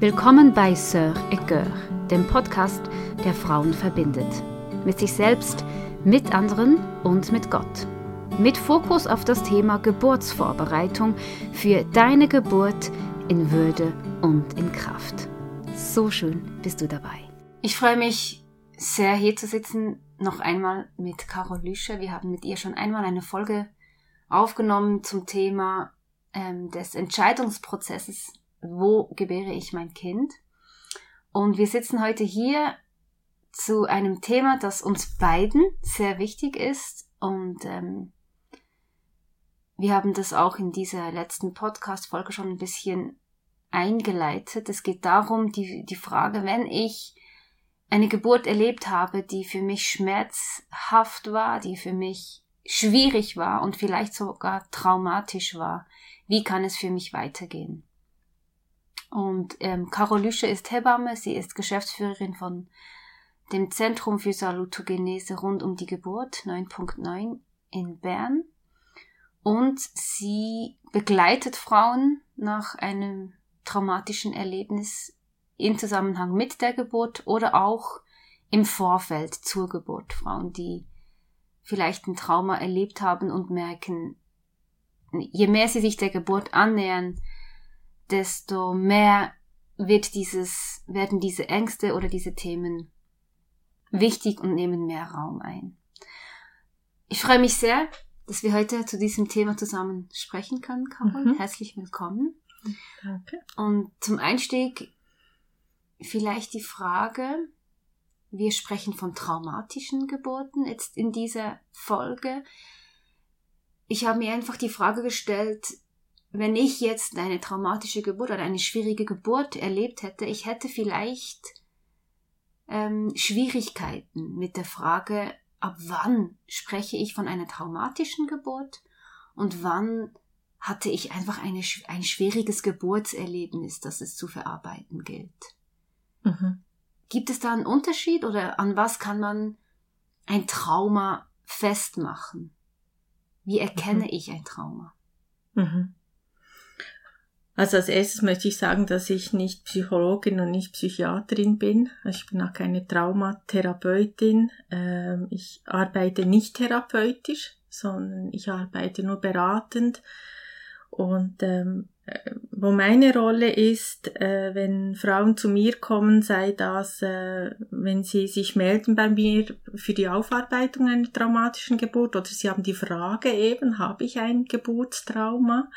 Willkommen bei Sœur et dem Podcast, der Frauen verbindet. Mit sich selbst, mit anderen und mit Gott. Mit Fokus auf das Thema Geburtsvorbereitung für deine Geburt in Würde und in Kraft. So schön bist du dabei. Ich freue mich sehr, hier zu sitzen, noch einmal mit Carol Lüscher. Wir haben mit ihr schon einmal eine Folge aufgenommen zum Thema ähm, des Entscheidungsprozesses wo gebäre ich mein Kind? Und wir sitzen heute hier zu einem Thema, das uns beiden sehr wichtig ist. Und ähm, wir haben das auch in dieser letzten Podcast-Folge schon ein bisschen eingeleitet. Es geht darum, die, die Frage, wenn ich eine Geburt erlebt habe, die für mich schmerzhaft war, die für mich schwierig war und vielleicht sogar traumatisch war, wie kann es für mich weitergehen? Und ähm, Carol Lüsche ist Hebamme, sie ist Geschäftsführerin von dem Zentrum für Salutogenese rund um die Geburt 9.9 in Bern. Und sie begleitet Frauen nach einem traumatischen Erlebnis im Zusammenhang mit der Geburt oder auch im Vorfeld zur Geburt. Frauen, die vielleicht ein Trauma erlebt haben und merken, je mehr sie sich der Geburt annähern, desto mehr wird dieses, werden diese Ängste oder diese Themen wichtig und nehmen mehr Raum ein. Ich freue mich sehr, dass wir heute zu diesem Thema zusammen sprechen können, Carol. Mhm. Herzlich willkommen. Danke. Und zum Einstieg vielleicht die Frage, wir sprechen von traumatischen Geburten jetzt in dieser Folge. Ich habe mir einfach die Frage gestellt, wenn ich jetzt eine traumatische Geburt oder eine schwierige Geburt erlebt hätte, ich hätte vielleicht ähm, Schwierigkeiten mit der Frage, ab wann spreche ich von einer traumatischen Geburt und wann hatte ich einfach eine, ein schwieriges Geburtserlebnis, das es zu verarbeiten gilt. Mhm. Gibt es da einen Unterschied oder an was kann man ein Trauma festmachen? Wie erkenne mhm. ich ein Trauma? Mhm. Also als erstes möchte ich sagen, dass ich nicht Psychologin und nicht Psychiaterin bin. Also ich bin auch keine Traumatherapeutin. Ähm, ich arbeite nicht therapeutisch, sondern ich arbeite nur beratend. Und ähm, äh, wo meine Rolle ist, äh, wenn Frauen zu mir kommen, sei das, äh, wenn sie sich melden bei mir für die Aufarbeitung einer traumatischen Geburt oder sie haben die Frage eben, habe ich ein Geburtstrauma?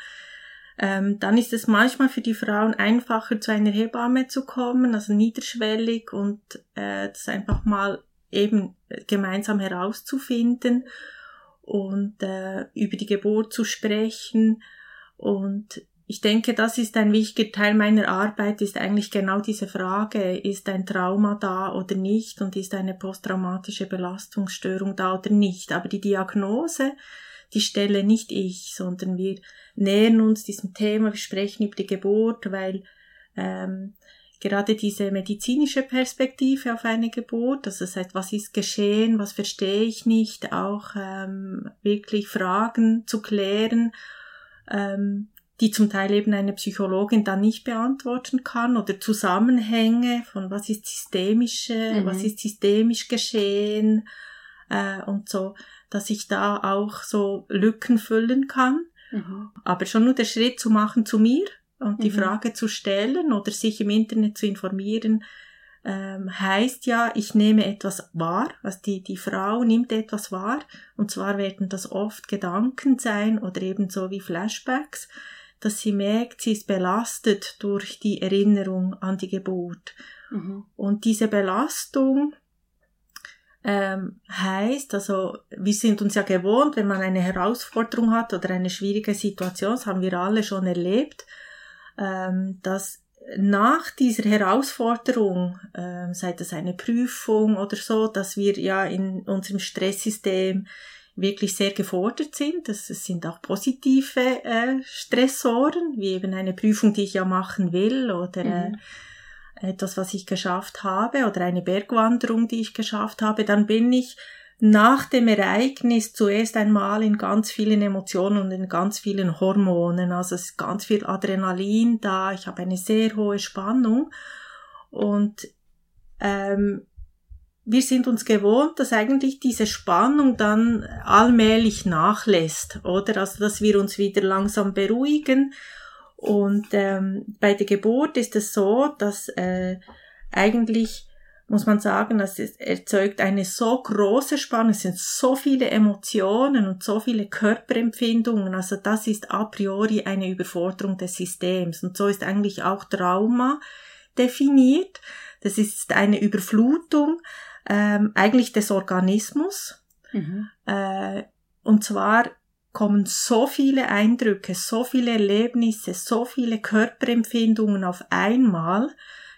Ähm, dann ist es manchmal für die Frauen einfacher, zu einer Hebamme zu kommen, also niederschwellig und äh, das einfach mal eben gemeinsam herauszufinden und äh, über die Geburt zu sprechen. Und ich denke, das ist ein wichtiger Teil meiner Arbeit, ist eigentlich genau diese Frage, ist ein Trauma da oder nicht und ist eine posttraumatische Belastungsstörung da oder nicht. Aber die Diagnose, die stelle nicht ich, sondern wir nähern uns diesem Thema, wir sprechen über die Geburt, weil ähm, gerade diese medizinische Perspektive auf eine Geburt, also das heißt, was ist geschehen, was verstehe ich nicht, auch ähm, wirklich Fragen zu klären, ähm, die zum Teil eben eine Psychologin dann nicht beantworten kann oder Zusammenhänge von was ist systemische, mhm. was ist systemisch geschehen äh, und so, dass ich da auch so Lücken füllen kann. Mhm. Aber schon nur der Schritt zu machen zu mir und die mhm. Frage zu stellen oder sich im Internet zu informieren, ähm, heißt ja, ich nehme etwas wahr, also die, die Frau nimmt etwas wahr, und zwar werden das oft Gedanken sein oder ebenso wie Flashbacks, dass sie merkt, sie ist belastet durch die Erinnerung an die Geburt. Mhm. Und diese Belastung ähm, heißt, also wir sind uns ja gewohnt, wenn man eine Herausforderung hat oder eine schwierige Situation, das haben wir alle schon erlebt, ähm, dass nach dieser Herausforderung, ähm, sei das eine Prüfung oder so, dass wir ja in unserem Stresssystem wirklich sehr gefordert sind. Das, sind auch positive äh, Stressoren, wie eben eine Prüfung, die ich ja machen will oder äh, mhm. Äh, etwas, was ich geschafft habe oder eine Bergwanderung, die ich geschafft habe, dann bin ich nach dem Ereignis zuerst einmal in ganz vielen Emotionen und in ganz vielen Hormonen. Also es ist ganz viel Adrenalin da, ich habe eine sehr hohe Spannung und ähm, wir sind uns gewohnt, dass eigentlich diese Spannung dann allmählich nachlässt, oder? Also dass wir uns wieder langsam beruhigen. Und ähm, bei der Geburt ist es so, dass äh, eigentlich muss man sagen, dass es erzeugt eine so große Spannung, es sind so viele Emotionen und so viele Körperempfindungen, also das ist a priori eine Überforderung des Systems und so ist eigentlich auch Trauma definiert. Das ist eine Überflutung ähm, eigentlich des Organismus. Mhm. Äh, und zwar kommen so viele Eindrücke, so viele Erlebnisse, so viele Körperempfindungen auf einmal,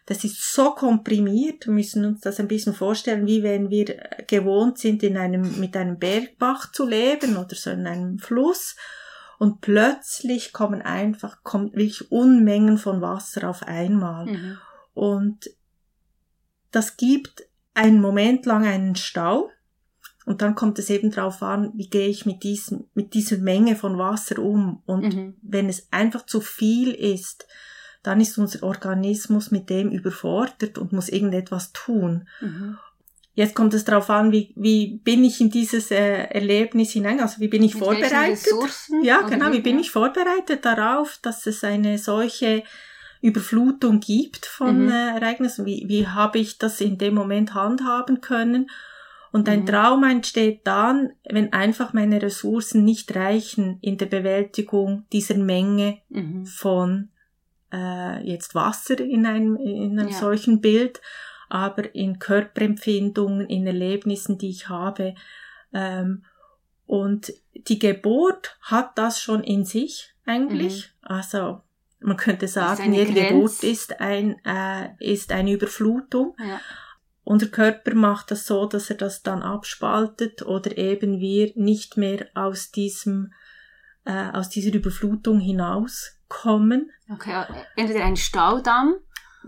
das ist so komprimiert, wir müssen uns das ein bisschen vorstellen, wie wenn wir gewohnt sind, in einem, mit einem Bergbach zu leben oder so in einem Fluss und plötzlich kommen einfach, kommt wirklich Unmengen von Wasser auf einmal. Mhm. Und das gibt einen Moment lang einen Stau und dann kommt es eben darauf an, wie gehe ich mit diesem, mit dieser Menge von Wasser um. Und mhm. wenn es einfach zu viel ist, dann ist unser Organismus mit dem überfordert und muss irgendetwas tun. Mhm. Jetzt kommt es darauf an, wie, wie bin ich in dieses äh, Erlebnis hinein, also wie bin ich mit vorbereitet? Ja, genau, wie bin ich vorbereitet darauf, dass es eine solche Überflutung gibt von mhm. äh, Ereignissen? Wie, wie habe ich das in dem Moment handhaben können? Und ein mhm. Trauma entsteht dann, wenn einfach meine Ressourcen nicht reichen in der Bewältigung dieser Menge mhm. von äh, jetzt Wasser in einem, in einem ja. solchen Bild, aber in Körperempfindungen, in Erlebnissen, die ich habe. Ähm, und die Geburt hat das schon in sich eigentlich. Mhm. Also man könnte sagen, jede Geburt ist ein äh, ist eine Überflutung. Ja. Unser Körper macht das so, dass er das dann abspaltet oder eben wir nicht mehr aus diesem äh, aus dieser Überflutung hinauskommen. Okay, entweder ein Staudamm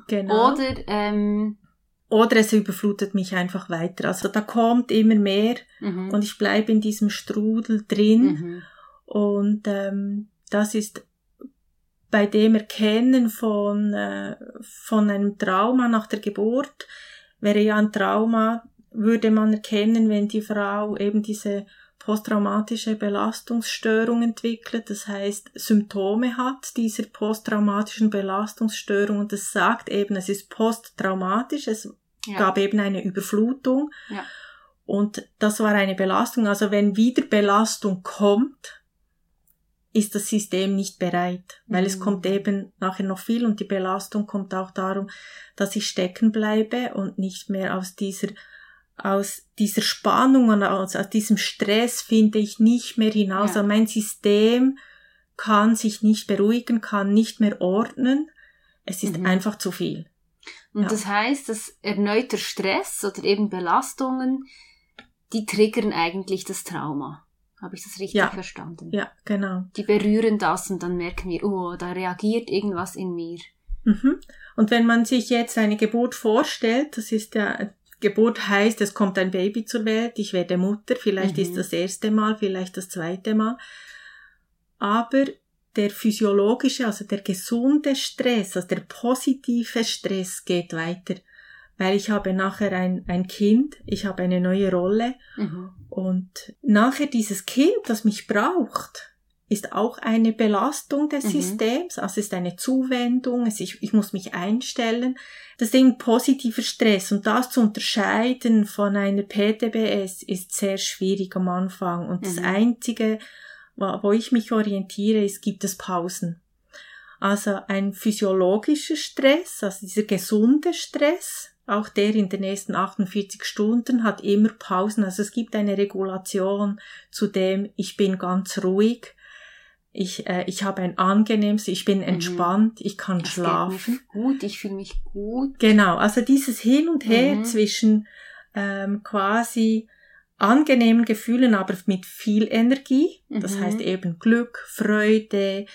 genau. oder ähm oder es überflutet mich einfach weiter. Also da kommt immer mehr mhm. und ich bleibe in diesem Strudel drin mhm. und ähm, das ist bei dem Erkennen von, äh, von einem Trauma nach der Geburt wäre ja ein Trauma, würde man erkennen, wenn die Frau eben diese posttraumatische Belastungsstörung entwickelt, das heißt Symptome hat dieser posttraumatischen Belastungsstörung und das sagt eben, es ist posttraumatisch, es ja. gab eben eine Überflutung ja. und das war eine Belastung. Also wenn wieder Belastung kommt, ist das System nicht bereit, weil mhm. es kommt eben nachher noch viel und die Belastung kommt auch darum, dass ich stecken bleibe und nicht mehr aus dieser aus dieser Spannung und aus, aus diesem Stress finde ich nicht mehr hinaus. Ja. Also mein System kann sich nicht beruhigen, kann nicht mehr ordnen. Es ist mhm. einfach zu viel. Und ja. das heißt, dass erneuter Stress oder eben Belastungen, die triggern eigentlich das Trauma. Habe ich das richtig ja. verstanden? Ja, genau. Die berühren das und dann merken wir, oh, da reagiert irgendwas in mir. Mhm. Und wenn man sich jetzt eine Geburt vorstellt, das ist ja Geburt heißt, es kommt ein Baby zur Welt, ich werde Mutter, vielleicht mhm. ist das erste Mal, vielleicht das zweite Mal. Aber der physiologische, also der gesunde Stress, also der positive Stress geht weiter, weil ich habe nachher ein, ein Kind, ich habe eine neue Rolle mhm. und nachher dieses Kind, das mich braucht, ist auch eine Belastung des mhm. Systems, also ist eine Zuwendung, es ist, ich muss mich einstellen. Das Ding positiver Stress und das zu unterscheiden von einer PTBS ist sehr schwierig am Anfang und mhm. das Einzige, wo ich mich orientiere, ist, gibt es Pausen. Also ein physiologischer Stress, also dieser gesunde Stress, auch der in den nächsten 48 Stunden hat immer Pausen. Also es gibt eine Regulation zu dem, ich bin ganz ruhig, ich, äh, ich habe ein angenehmes, ich bin mhm. entspannt, mhm. ich kann das schlafen. Gut, ich fühle mich gut. Genau, also dieses Hin und Her mhm. zwischen ähm, quasi angenehmen Gefühlen, aber mit viel Energie. Das mhm. heißt eben Glück, Freude,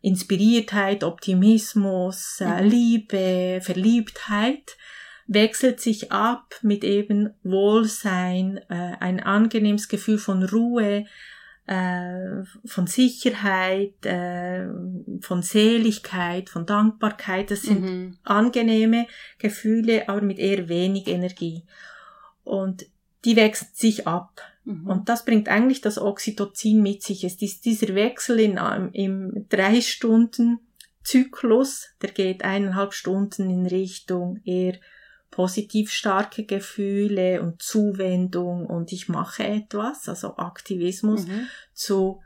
Inspiriertheit, Optimismus, äh, mhm. Liebe, Verliebtheit wechselt sich ab mit eben Wohlsein, äh, ein angenehmes Gefühl von Ruhe, äh, von Sicherheit, äh, von Seligkeit, von Dankbarkeit. Das sind mhm. angenehme Gefühle, aber mit eher wenig Energie. Und die wechseln sich ab. Mhm. Und das bringt eigentlich das Oxytocin mit sich. Es ist dieser Wechsel in, ähm, im drei Stunden Zyklus, der geht eineinhalb Stunden in Richtung eher positiv starke Gefühle und Zuwendung und ich mache etwas, also Aktivismus, mhm. zu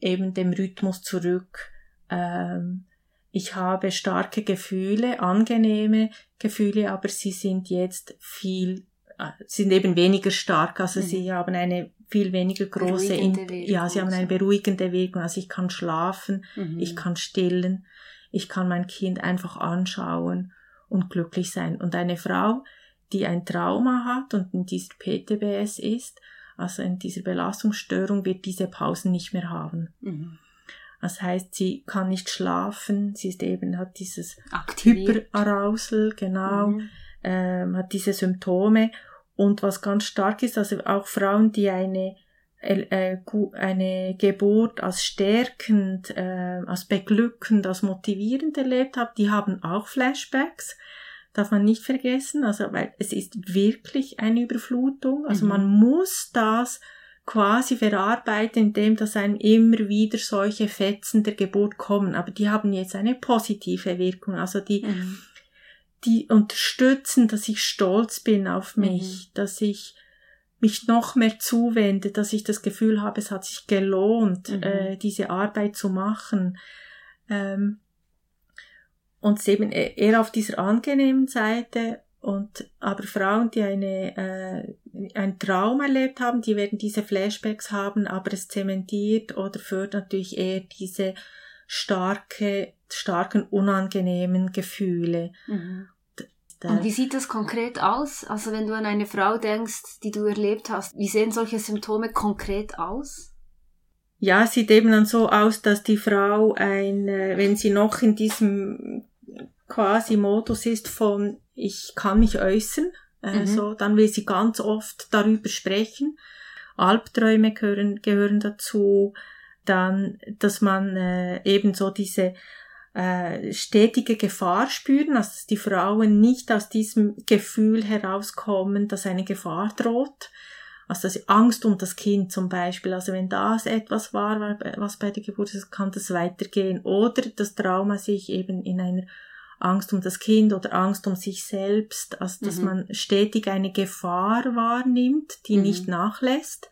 eben dem Rhythmus zurück. Ähm, ich habe starke Gefühle, angenehme Gefühle, aber sie sind jetzt viel, äh, sind eben weniger stark, also mhm. sie haben eine viel weniger große, in, ja, sie haben eine beruhigende Wirkung, also ich kann schlafen, mhm. ich kann stillen, ich kann mein Kind einfach anschauen und glücklich sein. Und eine Frau, die ein Trauma hat und in dieser PTBS ist, also in dieser Belastungsstörung, wird diese Pausen nicht mehr haben. Mhm. Das heißt, sie kann nicht schlafen, sie ist eben, hat dieses Hyperarousal, genau, mhm. ähm, hat diese Symptome. Und was ganz stark ist, also auch Frauen, die eine eine Geburt als stärkend, äh, als beglückend, als motivierend erlebt habe, die haben auch Flashbacks. Darf man nicht vergessen, also weil es ist wirklich eine Überflutung. Also mhm. man muss das quasi verarbeiten, indem dass einem immer wieder solche Fetzen der Geburt kommen. Aber die haben jetzt eine positive Wirkung. Also die, mhm. die unterstützen, dass ich stolz bin auf mich, mhm. dass ich mich noch mehr zuwende, dass ich das Gefühl habe, es hat sich gelohnt, mhm. äh, diese Arbeit zu machen. Ähm, und eben e-, eher auf dieser angenehmen Seite und aber Frauen, die eine, äh, ein Traum erlebt haben, die werden diese Flashbacks haben, aber es zementiert oder fördert natürlich eher diese starke, starken, unangenehmen Gefühle. Mhm. Und wie sieht das konkret aus? Also wenn du an eine Frau denkst, die du erlebt hast, wie sehen solche Symptome konkret aus? Ja, es sieht eben dann so aus, dass die Frau ein, äh, wenn sie noch in diesem quasi Modus ist von ich kann mich äußern, also mhm. dann will sie ganz oft darüber sprechen. Albträume gehören, gehören dazu, dann, dass man äh, eben so diese äh, stetige Gefahr spüren, also dass die Frauen nicht aus diesem Gefühl herauskommen, dass eine Gefahr droht. Also dass sie Angst um das Kind zum Beispiel, also wenn das etwas war, was bei der Geburt ist, kann das weitergehen. Oder das Trauma sich eben in einer Angst um das Kind oder Angst um sich selbst, also dass mhm. man stetig eine Gefahr wahrnimmt, die mhm. nicht nachlässt.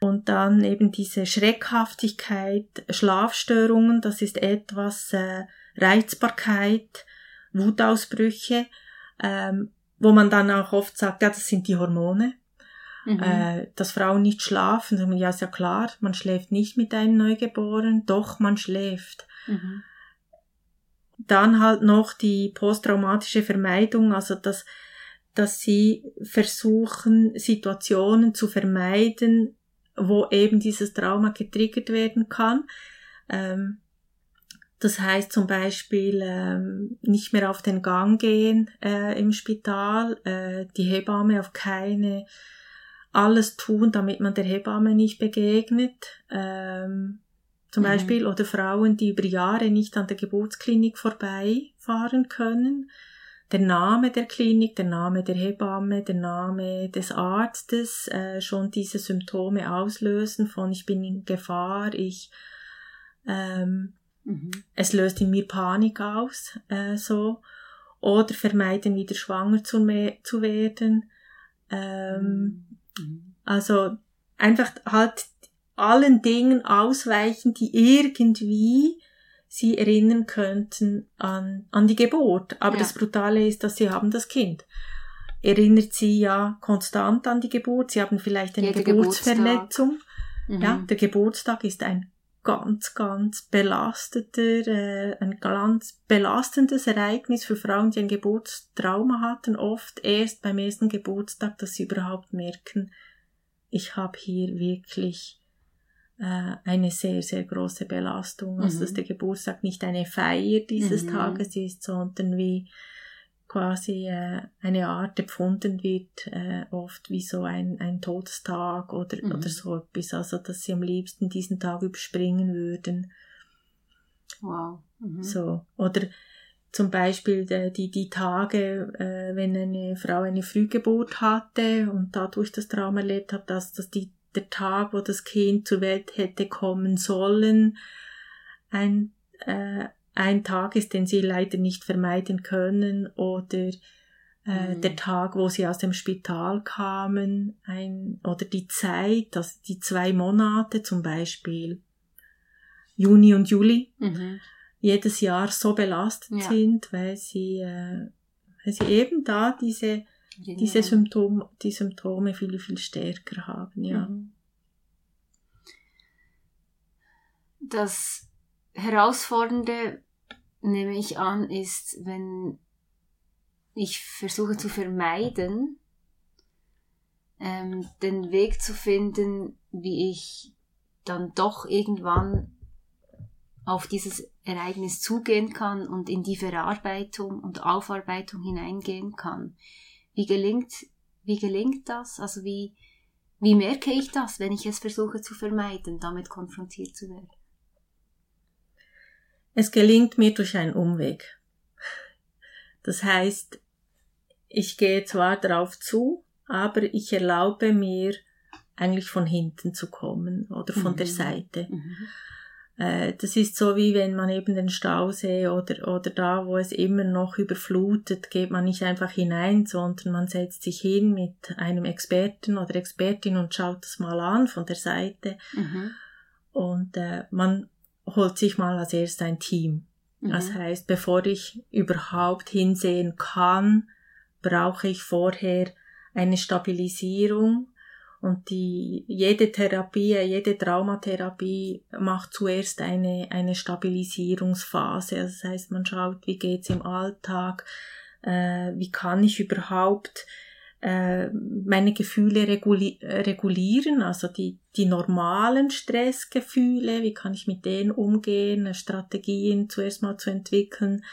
Und dann eben diese Schreckhaftigkeit, Schlafstörungen, das ist etwas, äh, Reizbarkeit, Wutausbrüche, ähm, wo man dann auch oft sagt, ja, das sind die Hormone. Mhm. Äh, dass Frauen nicht schlafen, ja, ist ja klar, man schläft nicht mit einem Neugeborenen, doch man schläft. Mhm. Dann halt noch die posttraumatische Vermeidung, also dass, dass sie versuchen, Situationen zu vermeiden, wo eben dieses Trauma getriggert werden kann. Ähm, das heißt zum Beispiel ähm, nicht mehr auf den Gang gehen äh, im Spital, äh, die Hebamme auf keine alles tun, damit man der Hebamme nicht begegnet. Ähm, zum mhm. Beispiel oder Frauen, die über Jahre nicht an der Geburtsklinik vorbeifahren können der Name der Klinik, der Name der Hebamme, der Name des Arztes äh, schon diese Symptome auslösen von ich bin in Gefahr, ich ähm, mhm. es löst in mir Panik aus, äh, so oder vermeiden wieder schwanger zu, zu werden. Ähm, mhm. Also einfach halt allen Dingen ausweichen, die irgendwie sie erinnern könnten an, an die Geburt. Aber ja. das Brutale ist, dass sie haben das Kind. Erinnert sie ja konstant an die Geburt. Sie haben vielleicht eine Jede Geburtsverletzung. Mhm. Ja, der Geburtstag ist ein ganz, ganz belasteter, äh, ein ganz belastendes Ereignis für Frauen, die ein Geburtstrauma hatten. Oft erst beim ersten Geburtstag, dass sie überhaupt merken, ich habe hier wirklich eine sehr, sehr große Belastung. Also, dass mhm. der Geburtstag nicht eine Feier dieses mhm. Tages ist, sondern wie quasi äh, eine Art empfunden wird, äh, oft wie so ein, ein Todestag oder, mhm. oder so etwas, also dass sie am liebsten diesen Tag überspringen würden. Wow. Mhm. So. Oder zum Beispiel die, die, die Tage, äh, wenn eine Frau eine Frühgeburt hatte und dadurch das Trauma erlebt hat, dass, dass die, der Tag, wo das Kind zur Welt hätte kommen sollen, ein, äh, ein Tag ist, den sie leider nicht vermeiden können oder äh, mhm. der Tag, wo sie aus dem Spital kamen, ein, oder die Zeit, also die zwei Monate zum Beispiel, Juni und Juli, mhm. jedes Jahr so belastet ja. sind, weil sie, äh, weil sie eben da diese, diese Symptome, die Symptome viel, viel stärker haben, ja. Mhm. Das Herausfordernde nehme ich an, ist, wenn ich versuche zu vermeiden, ähm, den Weg zu finden, wie ich dann doch irgendwann auf dieses Ereignis zugehen kann und in die Verarbeitung und Aufarbeitung hineingehen kann. Wie gelingt, wie gelingt das? Also wie, wie merke ich das, wenn ich es versuche zu vermeiden, damit konfrontiert zu werden? Es gelingt mir durch einen Umweg. Das heißt, ich gehe zwar darauf zu, aber ich erlaube mir eigentlich von hinten zu kommen oder von mhm. der Seite. Mhm. Äh, das ist so wie wenn man eben den Stausee oder, oder da, wo es immer noch überflutet, geht man nicht einfach hinein, sondern man setzt sich hin mit einem Experten oder Expertin und schaut das mal an von der Seite. Mhm. Und äh, man holt sich mal als erst ein Team. Mhm. Das heißt, bevor ich überhaupt hinsehen kann, brauche ich vorher eine Stabilisierung und die, jede Therapie, jede Traumatherapie macht zuerst eine, eine Stabilisierungsphase. Also das heißt, man schaut, wie geht's im Alltag, äh, wie kann ich überhaupt äh, meine Gefühle reguli regulieren, also die, die normalen Stressgefühle, wie kann ich mit denen umgehen, Strategien zuerst mal zu entwickeln,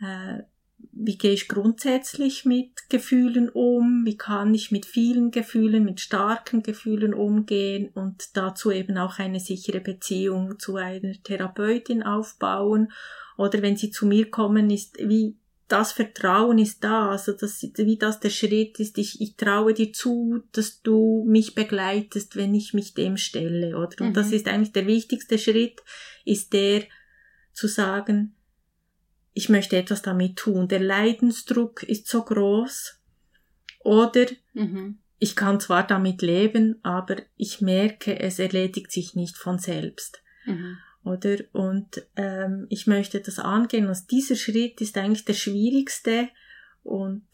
äh, wie gehe ich grundsätzlich mit Gefühlen um, wie kann ich mit vielen Gefühlen, mit starken Gefühlen umgehen und dazu eben auch eine sichere Beziehung zu einer Therapeutin aufbauen oder wenn sie zu mir kommen, ist wie das Vertrauen ist da, also das, wie das der Schritt ist, ich, ich traue dir zu, dass du mich begleitest, wenn ich mich dem stelle, oder? Und mhm. das ist eigentlich der wichtigste Schritt, ist der zu sagen, ich möchte etwas damit tun. Der Leidensdruck ist so groß, oder mhm. ich kann zwar damit leben, aber ich merke, es erledigt sich nicht von selbst. Mhm oder? Und ähm, ich möchte das angehen. Also dieser Schritt ist eigentlich der schwierigste und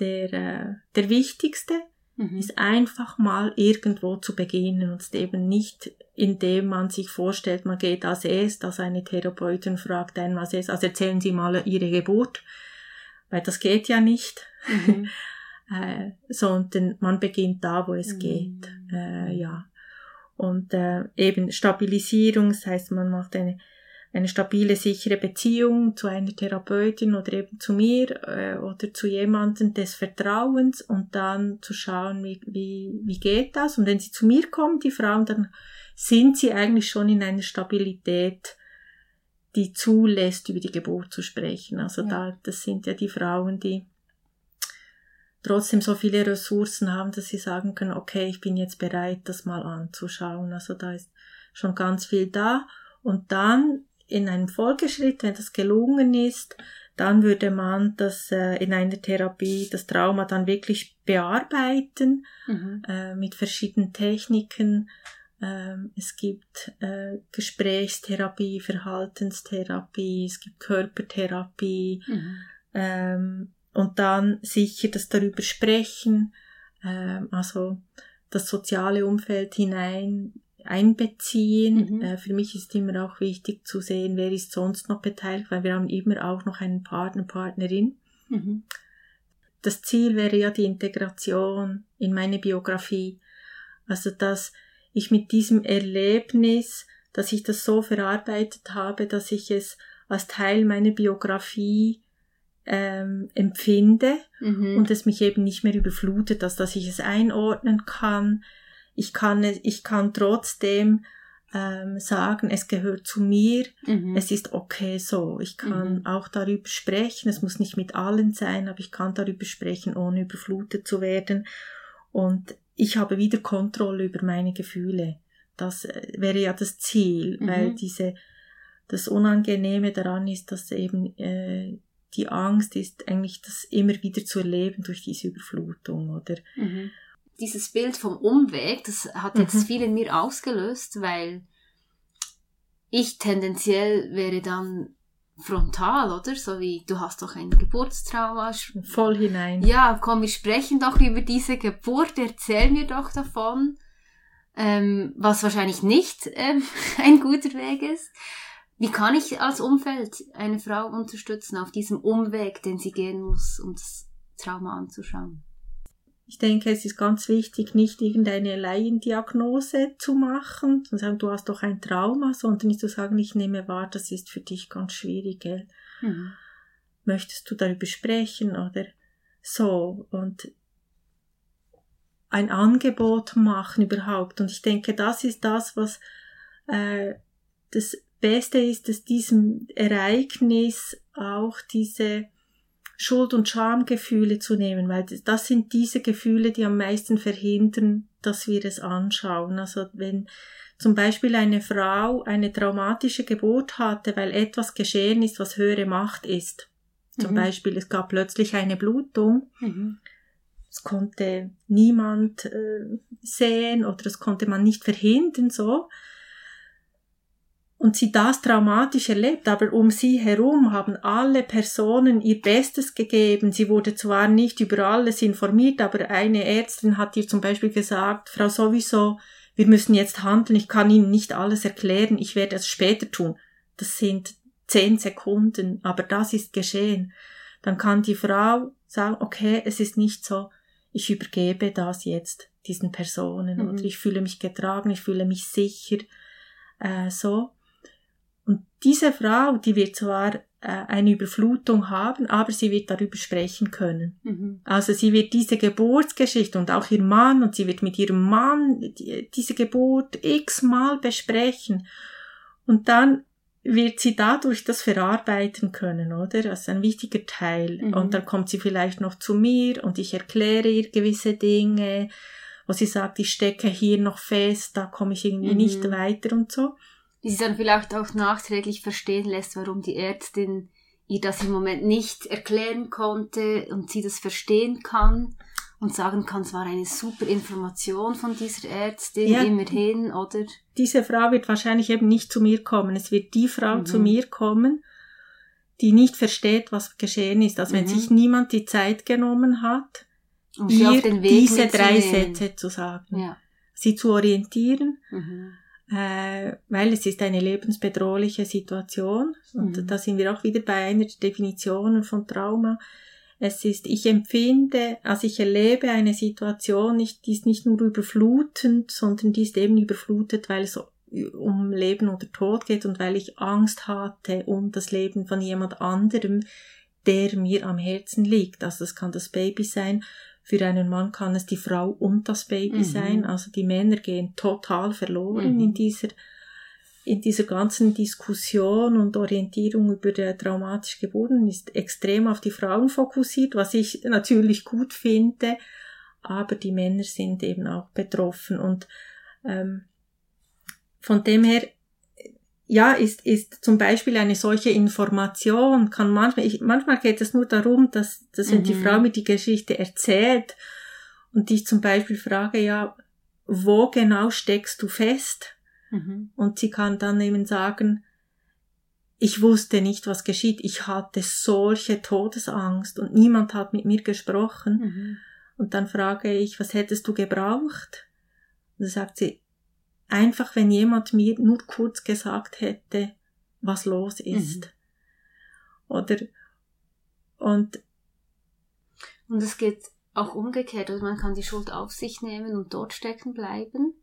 der, äh, der wichtigste mhm. ist einfach mal irgendwo zu beginnen und eben nicht, indem man sich vorstellt, man geht als erst als eine Therapeutin fragt einen als erst, also erzählen Sie mal Ihre Geburt, weil das geht ja nicht. Mhm. äh, sondern man beginnt da, wo es mhm. geht. Äh, ja. Und äh, eben Stabilisierung, das heißt, man macht eine, eine stabile, sichere Beziehung zu einer Therapeutin oder eben zu mir äh, oder zu jemandem des Vertrauens und dann zu schauen, wie, wie, wie geht das. Und wenn sie zu mir kommen, die Frauen, dann sind sie eigentlich schon in einer Stabilität, die zulässt, über die Geburt zu sprechen. Also ja. da, das sind ja die Frauen, die trotzdem so viele Ressourcen haben, dass sie sagen können, okay, ich bin jetzt bereit, das mal anzuschauen. Also da ist schon ganz viel da. Und dann in einem Folgeschritt, wenn das gelungen ist, dann würde man das äh, in einer Therapie, das Trauma dann wirklich bearbeiten mhm. äh, mit verschiedenen Techniken. Ähm, es gibt äh, Gesprächstherapie, Verhaltenstherapie, es gibt Körpertherapie. Mhm. Ähm, und dann sicher das darüber sprechen, äh, also das soziale Umfeld hinein einbeziehen. Mhm. Äh, für mich ist immer auch wichtig zu sehen, wer ist sonst noch beteiligt, weil wir haben immer auch noch einen Partner, Partnerin. Mhm. Das Ziel wäre ja die Integration in meine Biografie. Also, dass ich mit diesem Erlebnis, dass ich das so verarbeitet habe, dass ich es als Teil meiner Biografie ähm, empfinde mhm. und es mich eben nicht mehr überflutet, dass, dass ich es einordnen kann. Ich kann, ich kann trotzdem ähm, sagen, es gehört zu mir, mhm. es ist okay so. Ich kann mhm. auch darüber sprechen, es muss nicht mit allen sein, aber ich kann darüber sprechen, ohne überflutet zu werden. Und ich habe wieder Kontrolle über meine Gefühle. Das äh, wäre ja das Ziel, mhm. weil diese, das Unangenehme daran ist, dass eben äh, die Angst ist, eigentlich das immer wieder zu erleben durch diese Überflutung, oder? Dieses Bild vom Umweg, das hat jetzt mhm. viel in mir ausgelöst, weil ich tendenziell wäre dann frontal, oder? So wie du hast doch ein Geburtstrauma. Voll hinein. Ja, komm, wir sprechen doch über diese Geburt, erzähl mir doch davon. Ähm, was wahrscheinlich nicht ähm, ein guter Weg ist. Wie kann ich als Umfeld eine Frau unterstützen auf diesem Umweg, den sie gehen muss, um das Trauma anzuschauen? Ich denke, es ist ganz wichtig, nicht irgendeine Laiendiagnose zu machen und sagen, du hast doch ein Trauma, sondern nicht zu sagen, ich nehme wahr, das ist für dich ganz schwierig, gell? Mhm. Möchtest du darüber sprechen oder so und ein Angebot machen überhaupt. Und ich denke, das ist das, was äh, das Beste ist, dass diesem Ereignis auch diese Schuld- und Schamgefühle zu nehmen, weil das sind diese Gefühle, die am meisten verhindern, dass wir es anschauen. Also wenn zum Beispiel eine Frau eine traumatische Geburt hatte, weil etwas geschehen ist, was höhere Macht ist. Zum mhm. Beispiel, es gab plötzlich eine Blutung. Mhm. Es konnte niemand äh, sehen oder es konnte man nicht verhindern, so und sie das traumatisch erlebt, aber um sie herum haben alle Personen ihr Bestes gegeben. Sie wurde zwar nicht über alles informiert, aber eine Ärztin hat ihr zum Beispiel gesagt, Frau sowieso, wir müssen jetzt handeln, ich kann Ihnen nicht alles erklären, ich werde es später tun. Das sind zehn Sekunden, aber das ist geschehen. Dann kann die Frau sagen, okay, es ist nicht so, ich übergebe das jetzt diesen Personen mhm. oder ich fühle mich getragen, ich fühle mich sicher, äh, so. Und diese Frau, die wird zwar äh, eine Überflutung haben, aber sie wird darüber sprechen können. Mhm. Also sie wird diese Geburtsgeschichte und auch ihr Mann und sie wird mit ihrem Mann die, diese Geburt x-mal besprechen. Und dann wird sie dadurch das verarbeiten können, oder? Das ist ein wichtiger Teil. Mhm. Und dann kommt sie vielleicht noch zu mir und ich erkläre ihr gewisse Dinge, wo sie sagt, ich stecke hier noch fest, da komme ich irgendwie mhm. nicht weiter und so die sie dann vielleicht auch nachträglich verstehen lässt, warum die Ärztin ihr das im Moment nicht erklären konnte und sie das verstehen kann und sagen kann, es war eine super Information von dieser Ärztin, ja, immerhin, oder? Diese Frau wird wahrscheinlich eben nicht zu mir kommen. Es wird die Frau mhm. zu mir kommen, die nicht versteht, was geschehen ist. Also mhm. wenn sich niemand die Zeit genommen hat, um ihr diese drei Sätze zu sagen, ja. sie zu orientieren, mhm äh, weil es ist eine lebensbedrohliche Situation und mhm. da sind wir auch wieder bei einer der Definitionen von Trauma. Es ist, ich empfinde, also ich erlebe eine Situation, nicht, die ist nicht nur überflutend, sondern die ist eben überflutet, weil es um Leben oder Tod geht und weil ich Angst hatte um das Leben von jemand anderem, der mir am Herzen liegt. Also es kann das Baby sein, für einen Mann kann es die Frau und das Baby mhm. sein. Also die Männer gehen total verloren mhm. in dieser in dieser ganzen Diskussion und Orientierung über der traumatische Geburten ist extrem auf die Frauen fokussiert, was ich natürlich gut finde, aber die Männer sind eben auch betroffen und ähm, von dem her ja, ist, ist zum Beispiel eine solche Information, kann manchmal, ich, manchmal geht es nur darum, dass, dass wenn die mhm. Frau mir die Geschichte erzählt und ich zum Beispiel frage, ja, wo genau steckst du fest? Mhm. Und sie kann dann eben sagen, ich wusste nicht, was geschieht. Ich hatte solche Todesangst und niemand hat mit mir gesprochen. Mhm. Und dann frage ich, was hättest du gebraucht? Und dann sagt sie, einfach, wenn jemand mir nur kurz gesagt hätte, was los ist. Mhm. Oder und und es geht auch umgekehrt, also man kann die Schuld auf sich nehmen und dort stecken bleiben.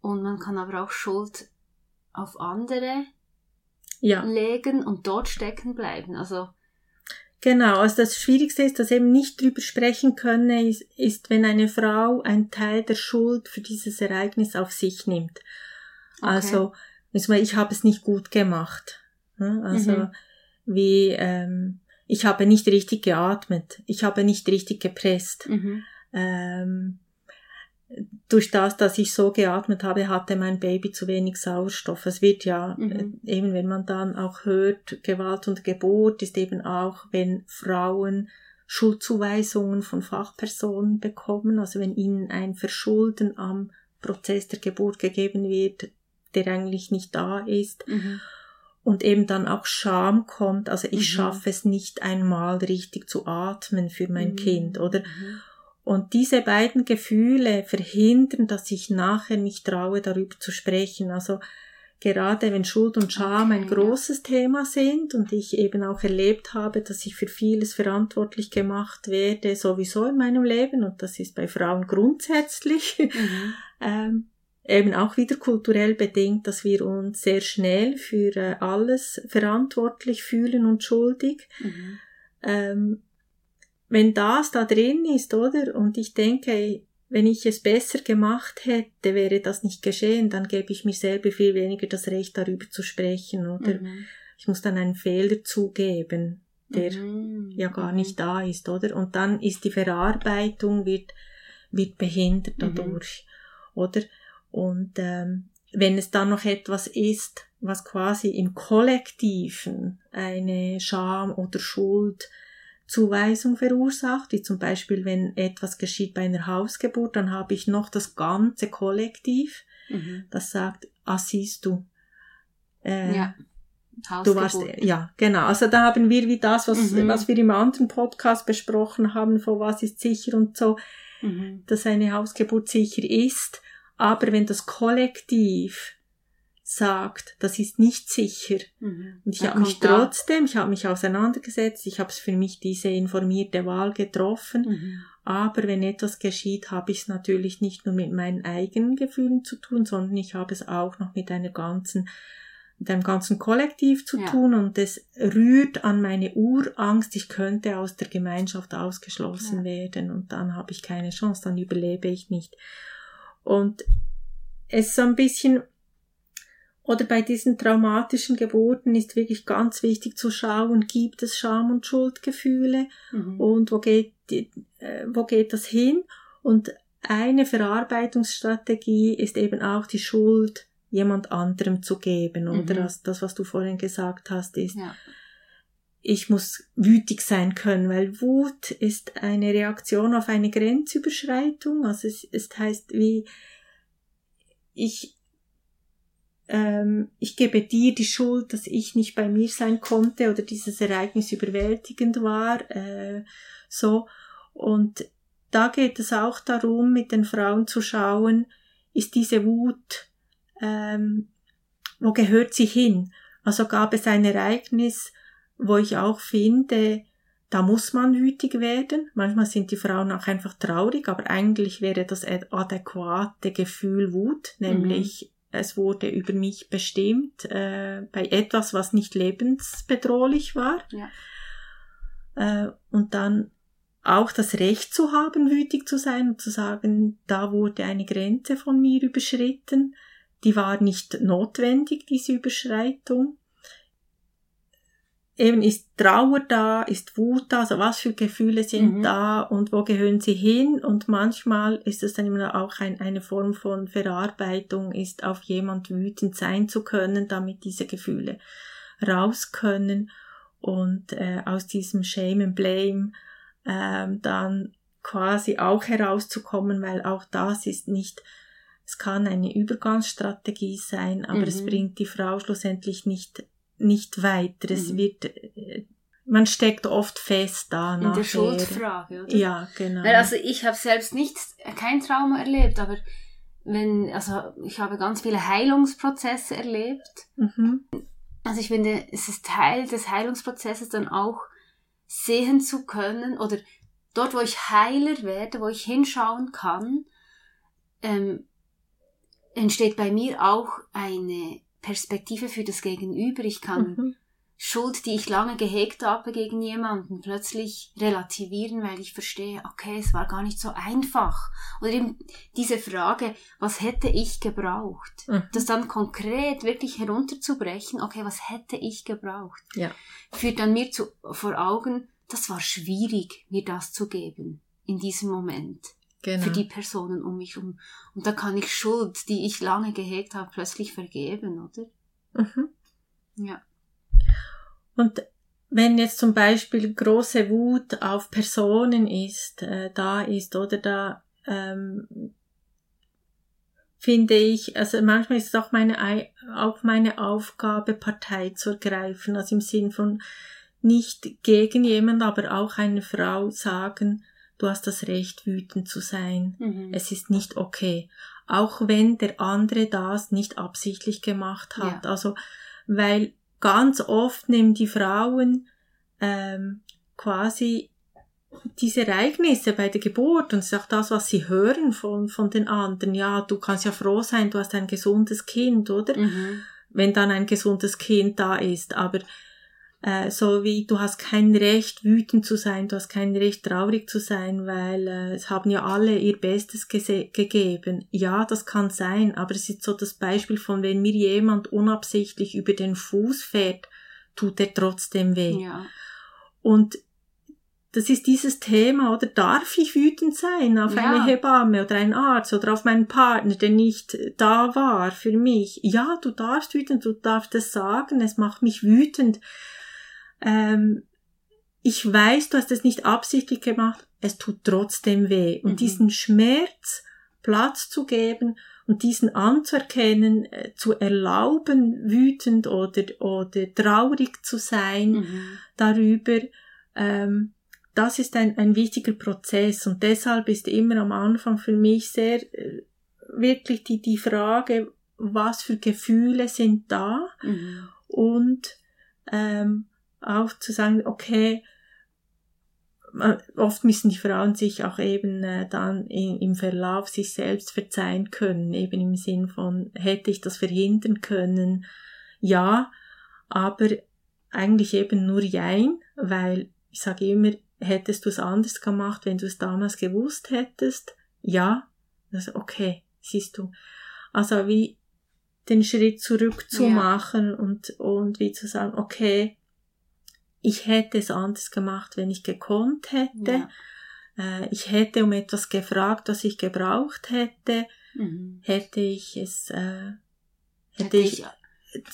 Und man kann aber auch Schuld auf andere ja. legen und dort stecken bleiben. Also Genau, also das Schwierigste ist, dass eben nicht drüber sprechen können, ist, ist, wenn eine Frau einen Teil der Schuld für dieses Ereignis auf sich nimmt. Okay. Also, ich habe es nicht gut gemacht. Ne? Also, mhm. wie, ähm, ich habe nicht richtig geatmet, ich habe nicht richtig gepresst. Mhm. Ähm, durch das, dass ich so geatmet habe, hatte mein Baby zu wenig Sauerstoff. Es wird ja, mhm. Äh, eben wenn man dann auch hört, Gewalt und Geburt ist eben auch, wenn Frauen Schuldzuweisungen von Fachpersonen bekommen, also wenn ihnen ein Verschulden am Prozess der Geburt gegeben wird, der eigentlich nicht da ist. Mhm. Und eben dann auch Scham kommt, also ich mhm. schaffe es nicht einmal richtig zu atmen für mein mhm. Kind, oder? Und diese beiden Gefühle verhindern, dass ich nachher mich traue, darüber zu sprechen. Also gerade wenn Schuld und Scham ein großes. Thema sind und ich eben auch erlebt habe, dass ich für vieles verantwortlich gemacht werde, sowieso in meinem Leben, und das ist bei Frauen grundsätzlich, mhm. ähm, eben auch wieder kulturell bedingt, dass wir uns sehr schnell für äh, alles verantwortlich fühlen und schuldig. Mhm. Ähm, wenn das da drin ist, oder? Und ich denke, wenn ich es besser gemacht hätte, wäre das nicht geschehen, dann gebe ich mir selber viel weniger das Recht, darüber zu sprechen, oder? Mhm. Ich muss dann einen Fehler zugeben, der mhm. ja gar mhm. nicht da ist, oder? Und dann ist die Verarbeitung wird, wird behindert mhm. dadurch, oder? Und ähm, wenn es dann noch etwas ist, was quasi im Kollektiven eine Scham oder Schuld Zuweisung verursacht, wie zum Beispiel, wenn etwas geschieht bei einer Hausgeburt, dann habe ich noch das ganze Kollektiv, mhm. das sagt, ah, siehst du, äh, ja. Du warst, ja, genau. Also da haben wir wie das, was, mhm. was wir im anderen Podcast besprochen haben, vor was ist sicher und so, mhm. dass eine Hausgeburt sicher ist. Aber wenn das Kollektiv sagt, das ist nicht sicher. Mhm. Und ich habe mich trotzdem, ich habe mich auseinandergesetzt, ich habe es für mich diese informierte Wahl getroffen. Mhm. Aber wenn etwas geschieht, habe ich es natürlich nicht nur mit meinen eigenen Gefühlen zu tun, sondern ich habe es auch noch mit einer ganzen mit einem ganzen Kollektiv zu ja. tun und es rührt an meine Urangst, ich könnte aus der Gemeinschaft ausgeschlossen ja. werden und dann habe ich keine Chance, dann überlebe ich nicht. Und es ist so ein bisschen oder bei diesen traumatischen Geburten ist wirklich ganz wichtig zu schauen, gibt es Scham- und Schuldgefühle mhm. und wo geht, äh, wo geht das hin? Und eine Verarbeitungsstrategie ist eben auch die Schuld jemand anderem zu geben. Oder mhm. das, das, was du vorhin gesagt hast, ist, ja. ich muss wütig sein können, weil Wut ist eine Reaktion auf eine Grenzüberschreitung. Also es, es heißt wie, ich, ähm, ich gebe dir die Schuld, dass ich nicht bei mir sein konnte oder dieses Ereignis überwältigend war, äh, so. Und da geht es auch darum, mit den Frauen zu schauen, ist diese Wut, ähm, wo gehört sie hin? Also gab es ein Ereignis, wo ich auch finde, da muss man wütig werden. Manchmal sind die Frauen auch einfach traurig, aber eigentlich wäre das adäquate Gefühl Wut, nämlich es wurde über mich bestimmt äh, bei etwas, was nicht lebensbedrohlich war. Ja. Äh, und dann auch das Recht zu haben, wütig zu sein und zu sagen, da wurde eine Grenze von mir überschritten, die war nicht notwendig, diese Überschreitung eben ist Trauer da, ist Wut da, also was für Gefühle sind mhm. da und wo gehören sie hin und manchmal ist es dann immer auch ein, eine Form von Verarbeitung, ist auf jemand wütend sein zu können, damit diese Gefühle raus können und äh, aus diesem Shame and Blame ähm, dann quasi auch herauszukommen, weil auch das ist nicht es kann eine Übergangsstrategie sein, aber mhm. es bringt die Frau schlussendlich nicht nicht weiter. Es mhm. wird, äh, man steckt oft fest da. In nachher. der Schuldfrage, oder? Ja, genau. Also ich habe selbst nicht, kein Trauma erlebt, aber wenn, also ich habe ganz viele Heilungsprozesse erlebt. Mhm. Also ich finde, es ist Teil des Heilungsprozesses dann auch sehen zu können oder dort, wo ich Heiler werde, wo ich hinschauen kann, ähm, entsteht bei mir auch eine Perspektive für das Gegenüber. Ich kann mhm. Schuld, die ich lange gehegt habe gegen jemanden, plötzlich relativieren, weil ich verstehe, okay, es war gar nicht so einfach. Oder eben diese Frage, was hätte ich gebraucht? Mhm. Das dann konkret wirklich herunterzubrechen, okay, was hätte ich gebraucht? Ja. Führt dann mir zu, vor Augen, das war schwierig, mir das zu geben in diesem Moment. Genau. Für die Personen um mich herum. Und da kann ich Schuld, die ich lange gehegt habe, plötzlich vergeben, oder? Mhm. Ja. Und wenn jetzt zum Beispiel große Wut auf Personen ist, äh, da ist oder da ähm, finde ich, also manchmal ist es auch meine, auch meine Aufgabe, Partei zu ergreifen, also im Sinn von nicht gegen jemand, aber auch eine Frau sagen, du hast das Recht, wütend zu sein. Mhm. Es ist nicht okay. Auch wenn der andere das nicht absichtlich gemacht hat. Ja. Also, weil ganz oft nehmen die Frauen ähm, quasi diese Ereignisse bei der Geburt und es ist auch das, was sie hören von, von den anderen. Ja, du kannst ja froh sein, du hast ein gesundes Kind, oder? Mhm. Wenn dann ein gesundes Kind da ist. Aber äh, so wie du hast kein Recht, wütend zu sein, du hast kein Recht, traurig zu sein, weil äh, es haben ja alle ihr Bestes gegeben. Ja, das kann sein, aber es ist so das Beispiel von, wenn mir jemand unabsichtlich über den Fuß fährt, tut er trotzdem weh. Ja. Und das ist dieses Thema, oder darf ich wütend sein auf Ja. eine Hebamme oder einen Arzt oder auf meinen Partner, der nicht da war für mich? Ja, du darfst wütend, du darfst es sagen, es macht mich wütend. Ähm, ich weiß, du hast es nicht absichtlich gemacht, es tut trotzdem weh. Und Mhm. diesen Schmerz Platz zu geben und diesen anzuerkennen, äh, zu erlauben, wütend oder, oder traurig zu sein, Mhm. darüber, ähm, das ist ein, ein wichtiger Prozess und deshalb ist immer am Anfang für mich sehr äh, wirklich die, die Frage, was für Gefühle sind da Mhm. und ähm, auch zu sagen, okay, äh, oft müssen die Frauen sich auch eben äh, dann in, im Verlauf sich selbst verzeihen können, eben im Sinn von, hätte ich das verhindern können? Ja, aber eigentlich eben nur Jein, weil ich sage immer, hättest du es anders gemacht, wenn du es damals gewusst hättest? Ja, also okay, siehst du. Also wie den Schritt zurück zu Ja. machen und, und wie zu sagen, okay, ich hätte es anders gemacht, wenn ich gekonnt hätte. Ja. Äh, ich hätte um etwas gefragt, was ich gebraucht hätte. Mhm. Hätte ich es, äh, hätte, Hätte ich,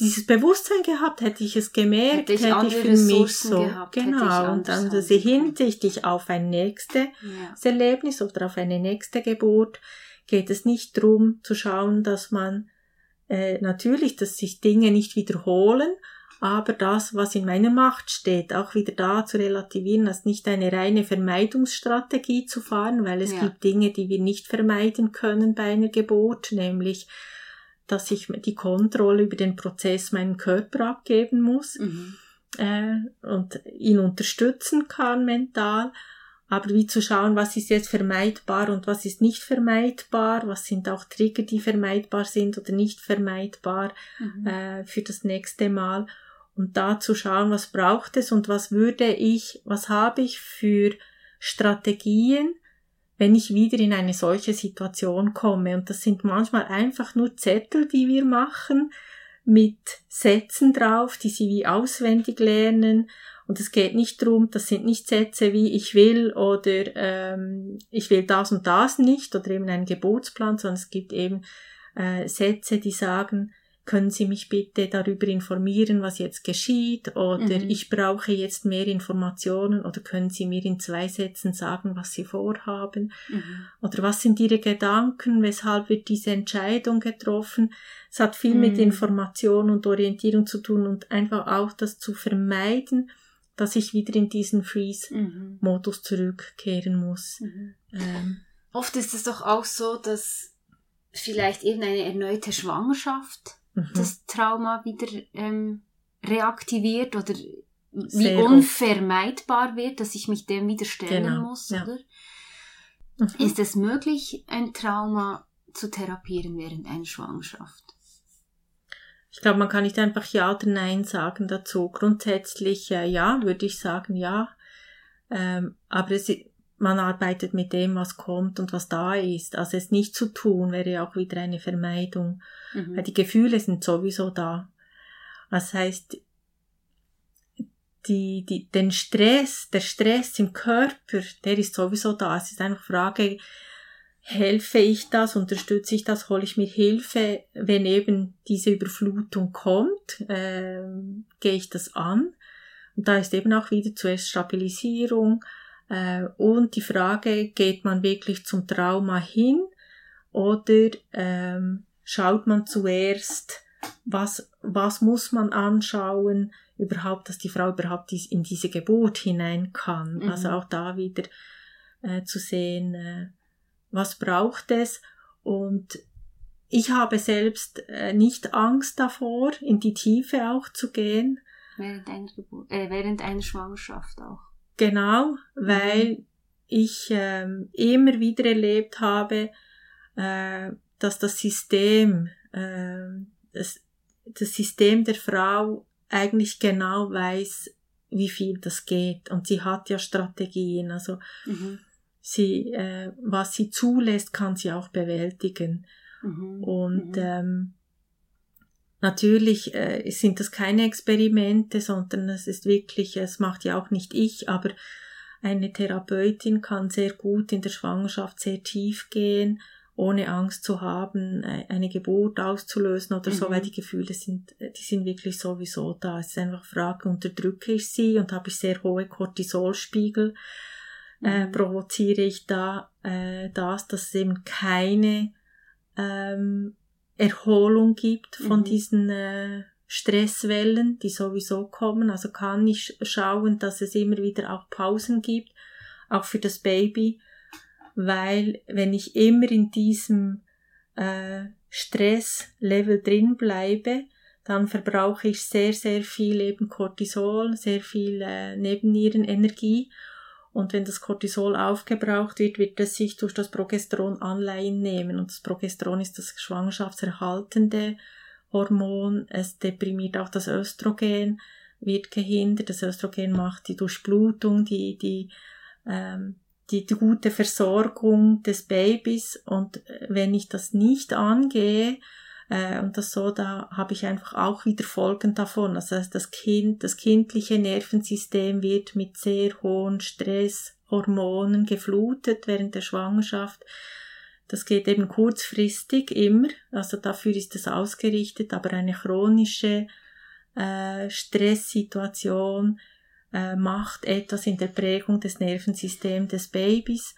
dieses Bewusstsein gehabt, hätte ich es gemerkt, Hätte ich hätte ich für mich Ressourcen so. gehabt, genau. Und dann können. hinsichtlich auf ein nächstes Ja. Erlebnis oder auf eine nächste Geburt geht es nicht darum zu schauen, dass man äh, natürlich, dass sich Dinge nicht wiederholen, aber das, was in meiner Macht steht, auch wieder da zu relativieren, als nicht eine reine Vermeidungsstrategie zu fahren, weil es Ja. gibt Dinge, die wir nicht vermeiden können bei einer Geburt, nämlich dass ich die Kontrolle über den Prozess meinem Körper abgeben muss Mhm. äh, und ihn unterstützen kann mental. Aber wie zu schauen, was ist jetzt vermeidbar und was ist nicht vermeidbar, was sind auch Trigger, die vermeidbar sind oder nicht vermeidbar Mhm. äh, für das nächste Mal. Und da zu schauen, was braucht es und was würde ich, was habe ich für Strategien, wenn ich wieder in eine solche Situation komme. Und das sind manchmal einfach nur Zettel, die wir machen, mit Sätzen drauf, die sie wie auswendig lernen. Und es geht nicht drum, das sind nicht Sätze wie ich will oder ähm, ich will das und das nicht oder eben einen Geburtsplan, sondern es gibt eben äh, Sätze, die sagen, können Sie mich bitte darüber informieren, was jetzt geschieht oder Mhm. ich brauche jetzt mehr Informationen oder können Sie mir in zwei Sätzen sagen, was Sie vorhaben Mhm. oder was sind Ihre Gedanken, weshalb wird diese Entscheidung getroffen. Es hat viel mit Mhm. Information und Orientierung zu tun und einfach auch das zu vermeiden, dass ich wieder in diesen Freeze-Modus Mhm. zurückkehren muss. Mhm. Ähm, Oft ist es doch auch so, dass vielleicht eben eine erneute Schwangerschaft mhm. das Trauma wieder ähm, reaktiviert oder wie Sehr oft. unvermeidbar wird, dass ich mich dem wieder stellen Genau, muss, ja. oder? Mhm. Ist es möglich, ein Trauma zu therapieren während einer Schwangerschaft? ich glaube, man kann nicht einfach Ja oder Nein sagen dazu. Grundsätzlich äh, ja, würde ich sagen ja. Ähm, aber es, man arbeitet mit dem, was kommt und was da ist. Also es nicht zu tun, wäre auch wieder eine Vermeidung. Mhm. Weil die Gefühle sind sowieso da. Das heißt, die, die, den Stress, der Stress im Körper, der ist sowieso da. Es ist einfach Frage, helfe ich das, unterstütze ich das, hole ich mir Hilfe, wenn eben diese Überflutung kommt, äh, gehe ich das an. Und da ist eben auch wieder zuerst Stabilisierung äh, und die Frage, geht man wirklich zum Trauma hin oder ähm, schaut man zuerst, was, was muss man anschauen, überhaupt, dass die Frau überhaupt in diese Geburt hinein kann. Mhm. Also auch da wieder äh, zu sehen, äh, was braucht es und ich habe selbst äh, nicht Angst davor, in die Tiefe auch zu gehen. Während einer, Geburt, äh, während einer Schwangerschaft auch. Genau, weil mhm. ich ähm, immer wieder erlebt habe, äh, dass das System, äh, das, das System der Frau eigentlich genau weiß, wie viel das geht. Und sie hat ja Strategien. Also mhm. sie, äh, was sie zulässt, kann sie auch bewältigen. Mhm. Und mhm. Ähm, natürlich äh, sind das keine Experimente, sondern es ist wirklich, es macht ja auch nicht ich, aber eine Therapeutin kann sehr gut in der Schwangerschaft sehr tief gehen ohne Angst zu haben, äh, eine Geburt auszulösen oder mhm. so, weil mhm. die Gefühle sind, äh, die sind wirklich sowieso da. Es ist einfach Frage, unterdrücke ich sie und habe ich sehr hohe Cortisolspiegel, äh, mhm. äh, provoziere ich da äh, das, dass es eben keine ähm, Erholung gibt von mhm. diesen äh, Stresswellen, die sowieso kommen. Also kann ich schauen, dass es immer wieder auch Pausen gibt, auch für das Baby weil wenn ich immer in diesem äh, Stresslevel drin bleibe, dann verbrauche ich sehr, sehr viel eben Cortisol, sehr viel äh, Nebennierenenergie. Und wenn das Cortisol aufgebraucht wird, wird es sich durch das Progesteron Anleihen nehmen. Und das Progesteron ist das schwangerschaftserhaltende Hormon. Es deprimiert auch das Östrogen, wird gehindert. Das Östrogen macht die Durchblutung, die, die ähm, die, die gute Versorgung des Babys und äh, wenn ich das nicht angehe, äh, und das so, da habe ich einfach auch wieder Folgen davon. Heißt, das Kind, das kindliche Nervensystem wird mit sehr hohen Stresshormonen geflutet während der Schwangerschaft. Das geht eben kurzfristig immer, also dafür ist es ausgerichtet, aber eine chronische äh, Stresssituation äh, macht etwas in der Prägung des Nervensystems des Babys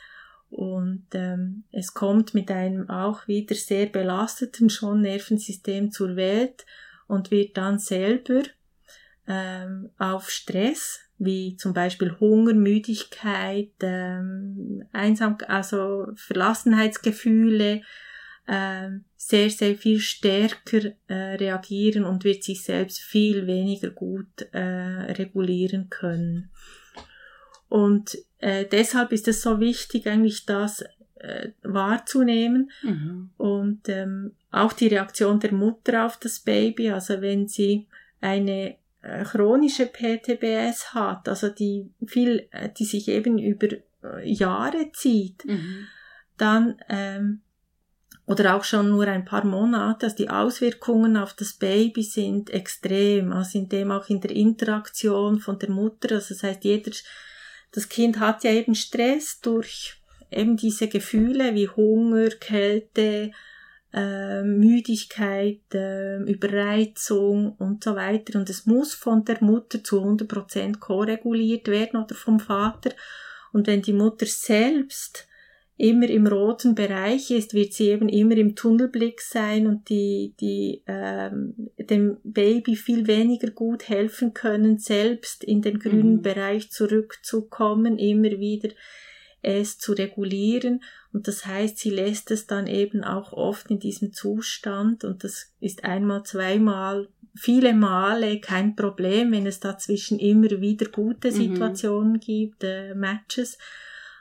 und ähm, es kommt mit einem auch wieder sehr belasteten schon Nervensystem zur Welt und wird dann selber ähm, auf Stress wie zum Beispiel Hunger, Müdigkeit, ähm, Einsam, also Verlassenheitsgefühle, ähm, sehr, sehr viel stärker äh, reagieren und wird sich selbst viel weniger gut äh, regulieren können. Und äh, deshalb ist es so wichtig, eigentlich das äh, wahrzunehmen mhm. und ähm, auch die Reaktion der Mutter auf das Baby, also wenn sie eine äh, chronische PTBS hat, also die viel, äh, die sich eben über äh, Jahre zieht, mhm. dann ähm, oder auch schon nur ein paar Monate, also die Auswirkungen auf das Baby sind extrem, also in dem auch in der Interaktion von der Mutter, also das heißt, jeder, das Kind hat ja eben Stress durch eben diese Gefühle wie Hunger, Kälte, äh, Müdigkeit, äh, Überreizung und so weiter. Und es muss von der Mutter zu 100% koreguliert werden oder vom Vater. Und wenn die Mutter selbst immer im roten Bereich ist, wird sie eben immer im Tunnelblick sein und die, die ähm, dem Baby viel weniger gut helfen können, selbst in den grünen mhm. Bereich zurückzukommen, immer wieder es zu regulieren. Und das heißt, sie lässt es dann eben auch oft in diesem Zustand und das ist einmal, zweimal, viele Male kein Problem, wenn es dazwischen immer wieder gute mhm. Situationen mhm. gibt, äh, Matches.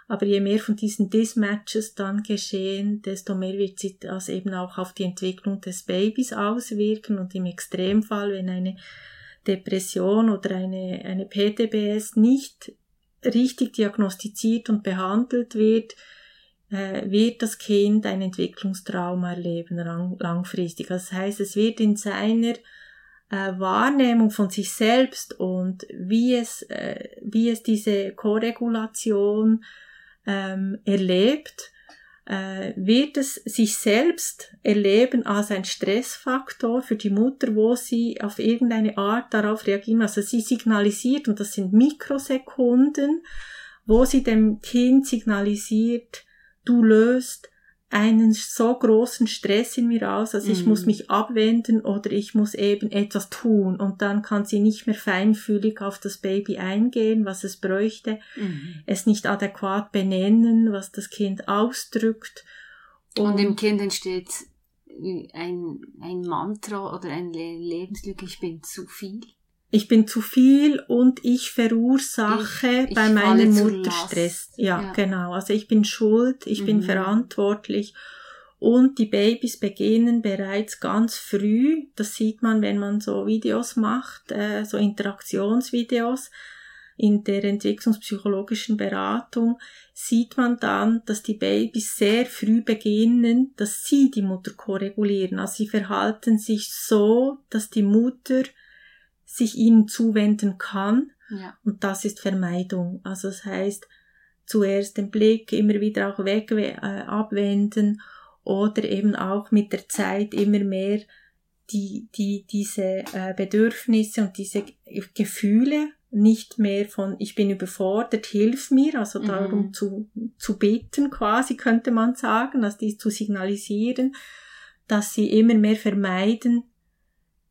Aber je mehr von diesen Dismatches dann geschehen, desto mehr wird sich das eben auch auf die Entwicklung des Babys auswirken und im Extremfall, wenn eine Depression oder eine, eine PTBS nicht richtig diagnostiziert und behandelt wird, äh, wird das Kind ein Entwicklungstrauma erleben lang, langfristig. Das heißt, es wird in seiner äh, Wahrnehmung von sich selbst und wie es, äh, wie es diese Koregulation ähm, erlebt, äh, wird es sich selbst erleben als ein Stressfaktor für die Mutter, wo sie auf irgendeine Art darauf reagieren. Also sie signalisiert, und das sind Mikrosekunden, wo sie dem Kind signalisiert, du löst einen so großen Stress in mir aus, also ich muss mhm. mich abwenden oder ich muss eben etwas tun und dann kann sie nicht mehr feinfühlig auf das Baby eingehen, was es bräuchte, mhm. es nicht adäquat benennen, was das Kind ausdrückt. Und, und im Kind entsteht ein, ein Mantra oder eine Lebenslücke, ich bin zu viel ich bin zu viel und ich verursache ich, bei ich meiner Mutter Stress. Ja, ja, genau. Also ich bin schuld, ich mhm. bin verantwortlich. Und die Babys beginnen bereits ganz früh, das sieht man, wenn man so Videos macht, äh, so Interaktionsvideos in der entwicklungspsychologischen Beratung, sieht man dann, dass die Babys sehr früh beginnen, dass sie die Mutter koregulieren. Also sie verhalten sich so, dass die Mutter sich ihnen zuwenden kann. Ja. Und das ist Vermeidung. Also das heißt, zuerst den Blick immer wieder auch weg äh, abwenden oder eben auch mit der Zeit immer mehr die, die, diese äh, Bedürfnisse und diese Gefühle nicht mehr von ich bin überfordert, hilf mir, also mhm. darum zu, zu bitten quasi könnte man sagen, also dies zu signalisieren, dass sie immer mehr vermeiden,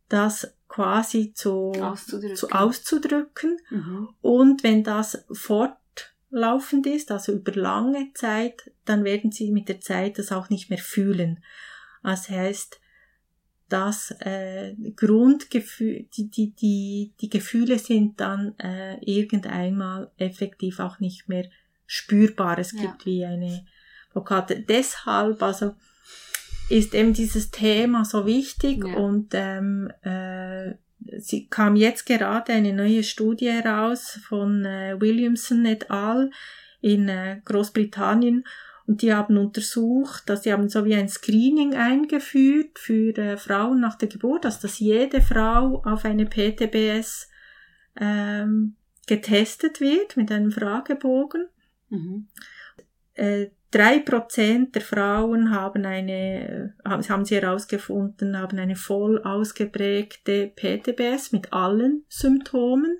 dass quasi zu auszudrücken, zu auszudrücken. Mhm. und wenn das fortlaufend ist, also über lange Zeit, dann werden sie mit der Zeit das auch nicht mehr fühlen. Das heißt, das äh, Grundgefühl, die, die, die, die Gefühle sind dann äh, irgendeinmal effektiv auch nicht mehr spürbar. Es gibt ja. wie eine Blockade. Deshalb, also ist eben dieses Thema so wichtig ja. und ähm, äh, sie kam jetzt gerade eine neue Studie heraus von äh, Williamson et al. in äh, Großbritannien und die haben untersucht, dass sie haben so wie ein Screening eingeführt für äh, Frauen nach der Geburt, also dass jede Frau auf eine PTBS ähm, getestet wird mit einem Fragebogen. Mhm. Äh, Drei Prozent der Frauen haben eine, haben sie herausgefunden, haben eine voll ausgeprägte PTBS mit allen Symptomen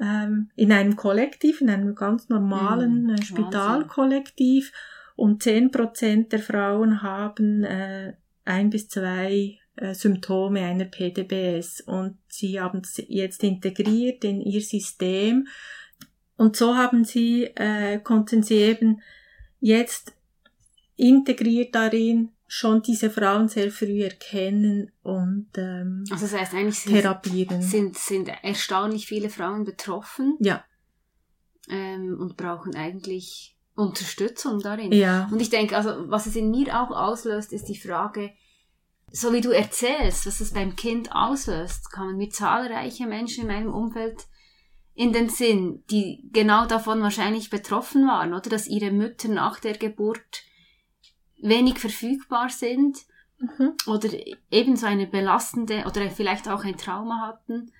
ähm, in einem Kollektiv, in einem ganz normalen mhm, Spitalkollektiv. Und zehn Prozent der Frauen haben äh, ein bis zwei äh, Symptome einer PTBS und sie haben es jetzt integriert in ihr System. Und so haben sie äh, konnten sie eben jetzt integriert darin schon diese Frauen sehr früh erkennen und ähm, also das heißt eigentlich sind, therapieren. Sind, sind erstaunlich viele Frauen betroffen. Ja. Ähm, und brauchen eigentlich Unterstützung darin. Ja. Und ich denke, also was es in mir auch auslöst, ist die Frage, so wie du erzählst, was es beim Kind auslöst, kann man mit zahlreichen Menschen in meinem Umfeld in den Sinn, die genau davon wahrscheinlich betroffen waren, oder dass ihre Mütter nach der Geburt wenig verfügbar sind mhm. oder ebenso eine belastende oder vielleicht auch ein Trauma hatten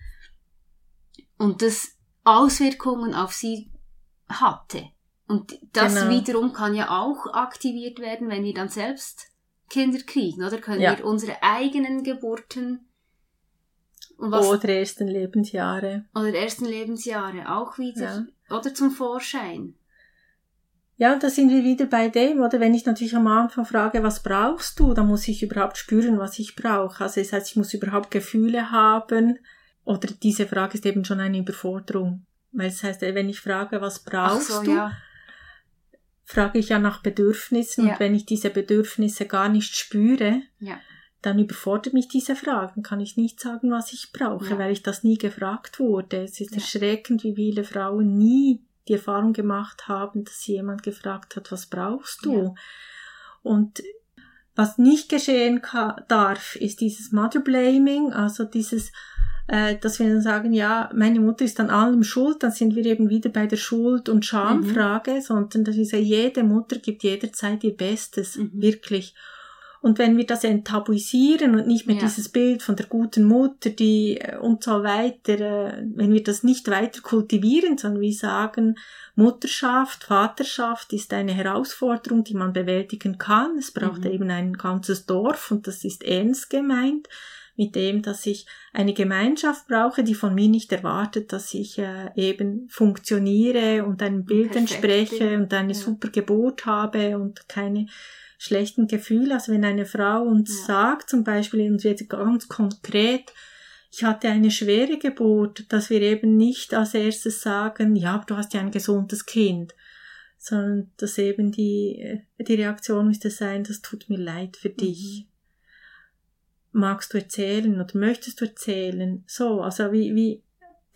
und das Auswirkungen auf sie hatte. Und das genau. wiederum kann ja auch aktiviert werden, wenn wir dann selbst Kinder kriegen, oder können ja. wir unsere eigenen Geburten oder ersten Lebensjahre. Oder ersten Lebensjahre auch wieder. Ja. Oder zum Vorschein. Ja, da sind wir wieder bei dem, oder wenn ich natürlich am Anfang frage, was brauchst du, dann muss ich überhaupt spüren, was ich brauche. Also das heißt, ich muss überhaupt Gefühle haben. Oder diese Frage ist eben schon eine Überforderung. Weil das heißt, wenn ich frage, was brauchst so, du, ja. frage ich ja nach Bedürfnissen. Ja. Und wenn ich diese Bedürfnisse gar nicht spüre, ja dann überfordert mich diese Fragen, kann ich nicht sagen, was ich brauche, ja. weil ich das nie gefragt wurde. Es ist ja. erschreckend, wie viele Frauen nie die Erfahrung gemacht haben, dass jemand gefragt hat, was brauchst du? Ja. Und was nicht geschehen darf, ist dieses Mother Blaming, also dieses, äh, dass wir dann sagen, ja, meine Mutter ist an allem schuld, dann sind wir eben wieder bei der Schuld- und Schamfrage, mhm. sondern das ist ja, jede Mutter gibt jederzeit ihr Bestes, mhm. wirklich. Und wenn wir das enttabuisieren und nicht mehr ja. dieses Bild von der guten Mutter, die äh, und so weiter, äh, wenn wir das nicht weiter kultivieren, sondern wir sagen, Mutterschaft, Vaterschaft ist eine Herausforderung, die man bewältigen kann. Es braucht mhm. eben ein ganzes Dorf und das ist ernst gemeint mit dem, dass ich eine Gemeinschaft brauche, die von mir nicht erwartet, dass ich äh, eben funktioniere und einem Bild entspreche und eine ja. super Geburt habe und keine schlechten Gefühle. Also wenn eine Frau uns ja. sagt, zum Beispiel, uns jetzt ganz konkret, ich hatte eine schwere Geburt, dass wir eben nicht als erstes sagen, ja, du hast ja ein gesundes Kind, sondern dass eben die, die Reaktion müsste sein, das tut mir leid für dich. Mhm. Magst du erzählen oder möchtest du erzählen? So, also wie, wie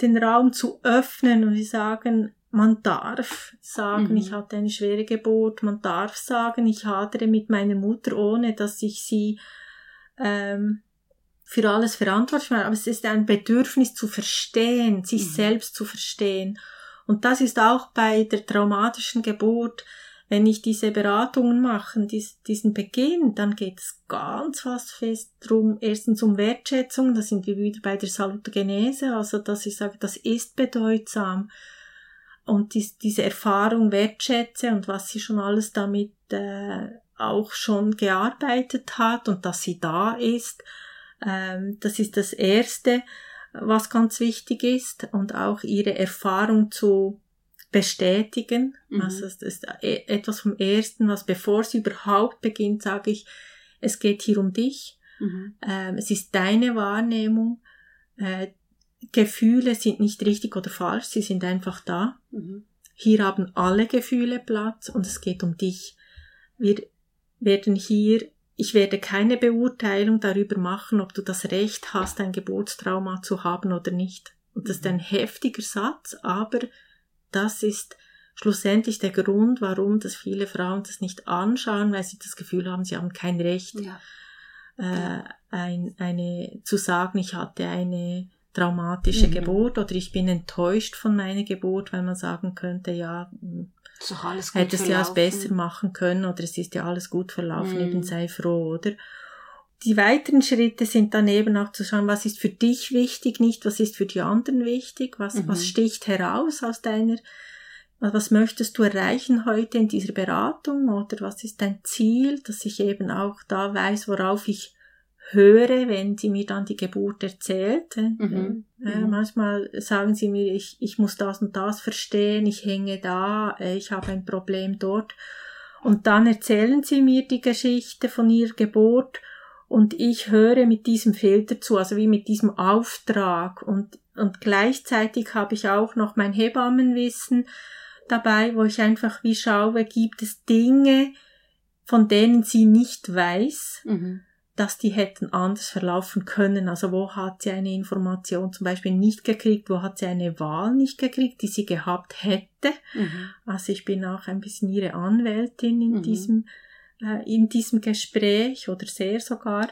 den Raum zu öffnen und sie sagen, man darf sagen, mhm. ich hatte eine schwere Geburt, man darf sagen, ich hadere mit meiner Mutter, ohne dass ich sie ähm, für alles verantwortlich mache. Aber es ist ein Bedürfnis zu verstehen, sich mhm. selbst zu verstehen. Und das ist auch bei der traumatischen Geburt, wenn ich diese Beratungen mache, dies, diesen Beginn, dann geht es ganz fast fest drum, erstens um Wertschätzung, da sind wir wieder bei der Salutogenese, also dass ich sage, das ist bedeutsam und dies, diese Erfahrung wertschätze und was sie schon alles damit äh, auch schon gearbeitet hat und dass sie da ist. Ähm, das ist das Erste, was ganz wichtig ist und auch ihre Erfahrung zu bestätigen. Mhm. Also das ist e, etwas vom Ersten, was bevor sie überhaupt beginnt, sage ich, es geht hier um dich. Mhm. Ähm, es ist deine Wahrnehmung. Äh, Gefühle sind nicht richtig oder falsch, sie sind einfach da. Mhm. Hier haben alle Gefühle Platz und es geht um dich. Wir werden hier, ich werde keine Beurteilung darüber machen, ob du das Recht hast, ein Geburtstrauma zu haben oder nicht. Und das ist ein mhm. heftiger Satz, aber das ist schlussendlich der Grund, warum das viele Frauen das nicht anschauen, weil sie das Gefühl haben, sie haben kein Recht, ja. äh, ein, eine, zu sagen, ich hatte eine traumatische mhm. Geburt oder ich bin enttäuscht von meiner Geburt, weil man sagen könnte, ja, hätte es ja es besser machen können oder es ist ja alles gut verlaufen, mhm. eben sei froh, oder? Die weiteren Schritte sind dann eben auch zu schauen, was ist für dich wichtig, nicht was ist für die anderen wichtig, was, mhm. was sticht heraus aus deiner, was möchtest du erreichen heute in dieser Beratung oder was ist dein Ziel, dass ich eben auch da weiß, worauf ich höre, wenn sie mir dann die Geburt erzählt. Mhm. Äh, mhm. manchmal sagen sie mir, ich, ich muss das und das verstehen, ich hänge da, äh, ich habe ein Problem dort. Und dann erzählen sie mir die Geschichte von ihrer Geburt und ich höre mit diesem Filter zu, also wie mit diesem Auftrag. Und, und gleichzeitig habe ich auch noch mein Hebammenwissen dabei, wo ich einfach wie schaue, gibt es Dinge, von denen sie nicht weiß. Mhm dass die hätten anders verlaufen können. Also wo hat sie eine Information zum Beispiel nicht gekriegt, wo hat sie eine Wahl nicht gekriegt, die sie gehabt hätte. Mhm. Also ich bin auch ein bisschen ihre Anwältin in mhm. diesem äh, in diesem Gespräch oder sehr sogar.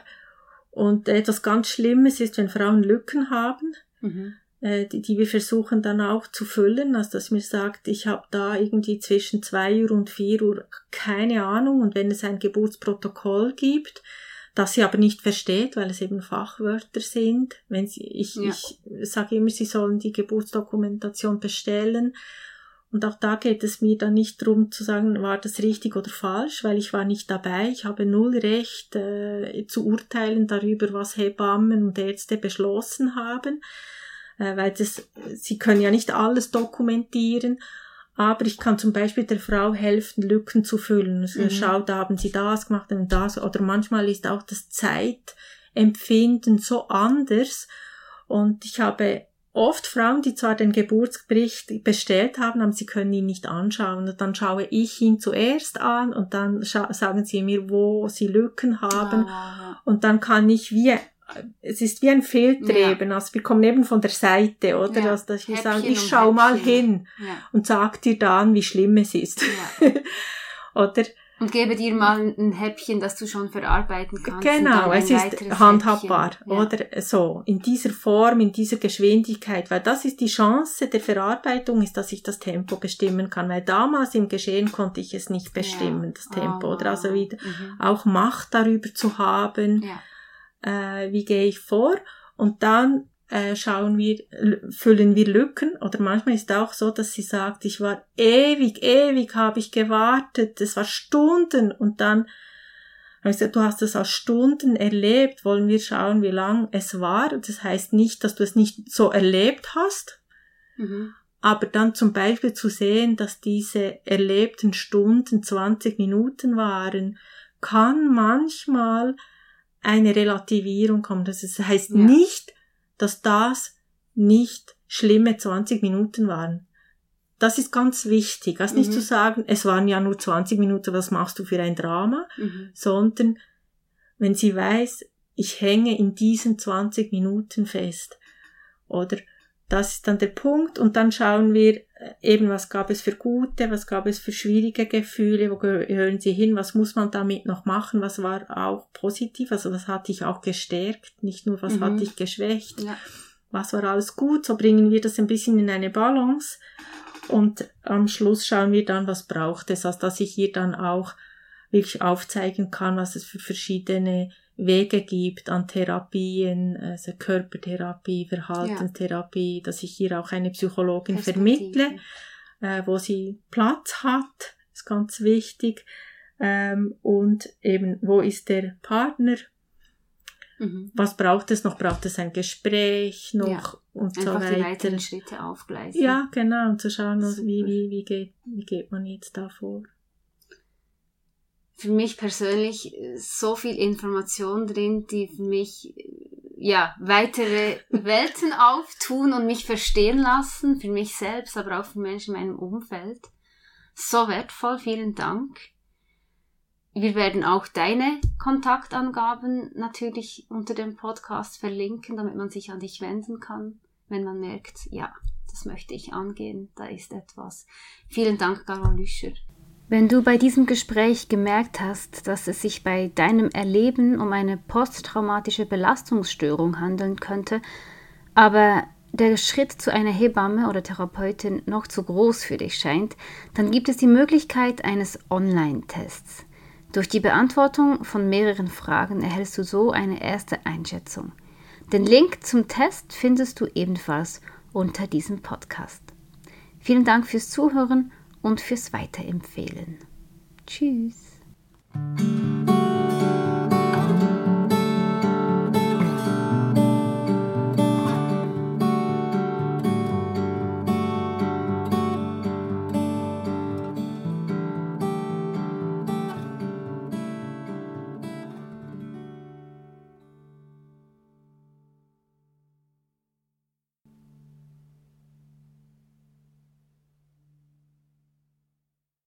Und etwas ganz Schlimmes ist, wenn Frauen Lücken haben. Mhm. Äh, die, die wir versuchen dann auch zu füllen, also dass mir sagt, ich habe da irgendwie zwischen zwei Uhr und vier Uhr keine Ahnung und wenn es ein Geburtsprotokoll gibt, das sie aber nicht versteht, weil es eben Fachwörter sind. Wenn sie, ich, ja. ich sage immer, sie sollen die Geburtsdokumentation bestellen. Und auch da geht es mir dann nicht darum zu sagen, war das richtig oder falsch, weil ich war nicht dabei. Ich habe null Recht äh, zu urteilen darüber, was Hebammen und Ärzte beschlossen haben, äh, weil das, sie können ja nicht alles dokumentieren. Aber ich kann zum Beispiel der Frau helfen, Lücken zu füllen. Also mhm. Schau, da haben sie das gemacht und das. Oder manchmal ist auch das Zeitempfinden so anders. Und ich habe oft Frauen, die zwar den Geburtsbericht bestellt haben, aber sie können ihn nicht anschauen. Und dann schaue ich ihn zuerst an und dann sagen sie mir, wo sie Lücken haben. Ah. Und dann kann ich wie es ist wie ein Filter ja. eben, also wir kommen eben von der Seite, oder? Ja. Also, dass wir Häppchen sagen, ich schau mal hin ja. und sag dir dann, wie schlimm es ist. Oder? Und gebe dir mal ein Häppchen, das du schon verarbeiten kannst. Genau, es ist handhabbar, oder so, in dieser Form, in dieser Geschwindigkeit, weil das ist die Chance der Verarbeitung, ist, dass ich das Tempo bestimmen kann, weil damals im Geschehen konnte ich es nicht bestimmen, das Tempo, oh, oder also wieder mhm. auch Macht darüber zu haben, ja. Äh, wie gehe ich vor und dann äh, schauen wir, füllen wir Lücken. Oder manchmal ist auch so, dass sie sagt, ich war ewig, ewig habe ich gewartet, es war Stunden und dann habe ich gesagt, du hast es aus Stunden erlebt, wollen wir schauen, wie lang es war. Das heißt nicht, dass du es nicht so erlebt hast, mhm. aber dann zum Beispiel zu sehen, dass diese erlebten Stunden 20 Minuten waren, kann manchmal eine Relativierung kommen. Das heißt ja. nicht, dass das nicht schlimme 20 Minuten waren. Das ist ganz wichtig. Also nicht mhm. zu sagen, es waren ja nur 20 Minuten, was machst du für ein Drama, mhm. sondern wenn sie weiß, ich hänge in diesen 20 Minuten fest. Oder das ist dann der Punkt und dann schauen wir eben, was gab es für gute, was gab es für schwierige Gefühle, wo gehören sie hin, was muss man damit noch machen, was war auch positiv, also was hat dich auch gestärkt, nicht nur was mhm. hat dich geschwächt, ja. was war alles gut, so bringen wir das ein bisschen in eine Balance und am Schluss schauen wir dann, was braucht es, also dass ich hier dann auch wirklich aufzeigen kann, was es für verschiedene Wege gibt an Therapien, also Körpertherapie, Verhaltenstherapie, ja. dass ich hier auch eine Psychologin vermittle, äh, wo sie Platz hat, ist ganz wichtig. Ähm, und eben, wo ist der Partner? Mhm. Was braucht es noch? Braucht es ein Gespräch noch ja. und Einfach so weiter? die weiteren Schritte aufgleisen. Ja, genau, und zu schauen, wie, wie, wie, geht, wie geht man jetzt da vor für mich persönlich so viel Information drin, die für mich ja weitere Welten auftun und mich verstehen lassen, für mich selbst, aber auch für Menschen in meinem Umfeld. So wertvoll, vielen Dank. Wir werden auch deine Kontaktangaben natürlich unter dem Podcast verlinken, damit man sich an dich wenden kann, wenn man merkt, ja, das möchte ich angehen, da ist etwas. Vielen Dank, Carol Lüscher. Wenn du bei diesem Gespräch gemerkt hast, dass es sich bei deinem Erleben um eine posttraumatische Belastungsstörung handeln könnte, aber der Schritt zu einer Hebamme oder Therapeutin noch zu groß für dich scheint, dann gibt es die Möglichkeit eines Online-Tests. Durch die Beantwortung von mehreren Fragen erhältst du so eine erste Einschätzung. Den Link zum Test findest du ebenfalls unter diesem Podcast. Vielen Dank fürs Zuhören und fürs Weiterempfehlen. Tschüss.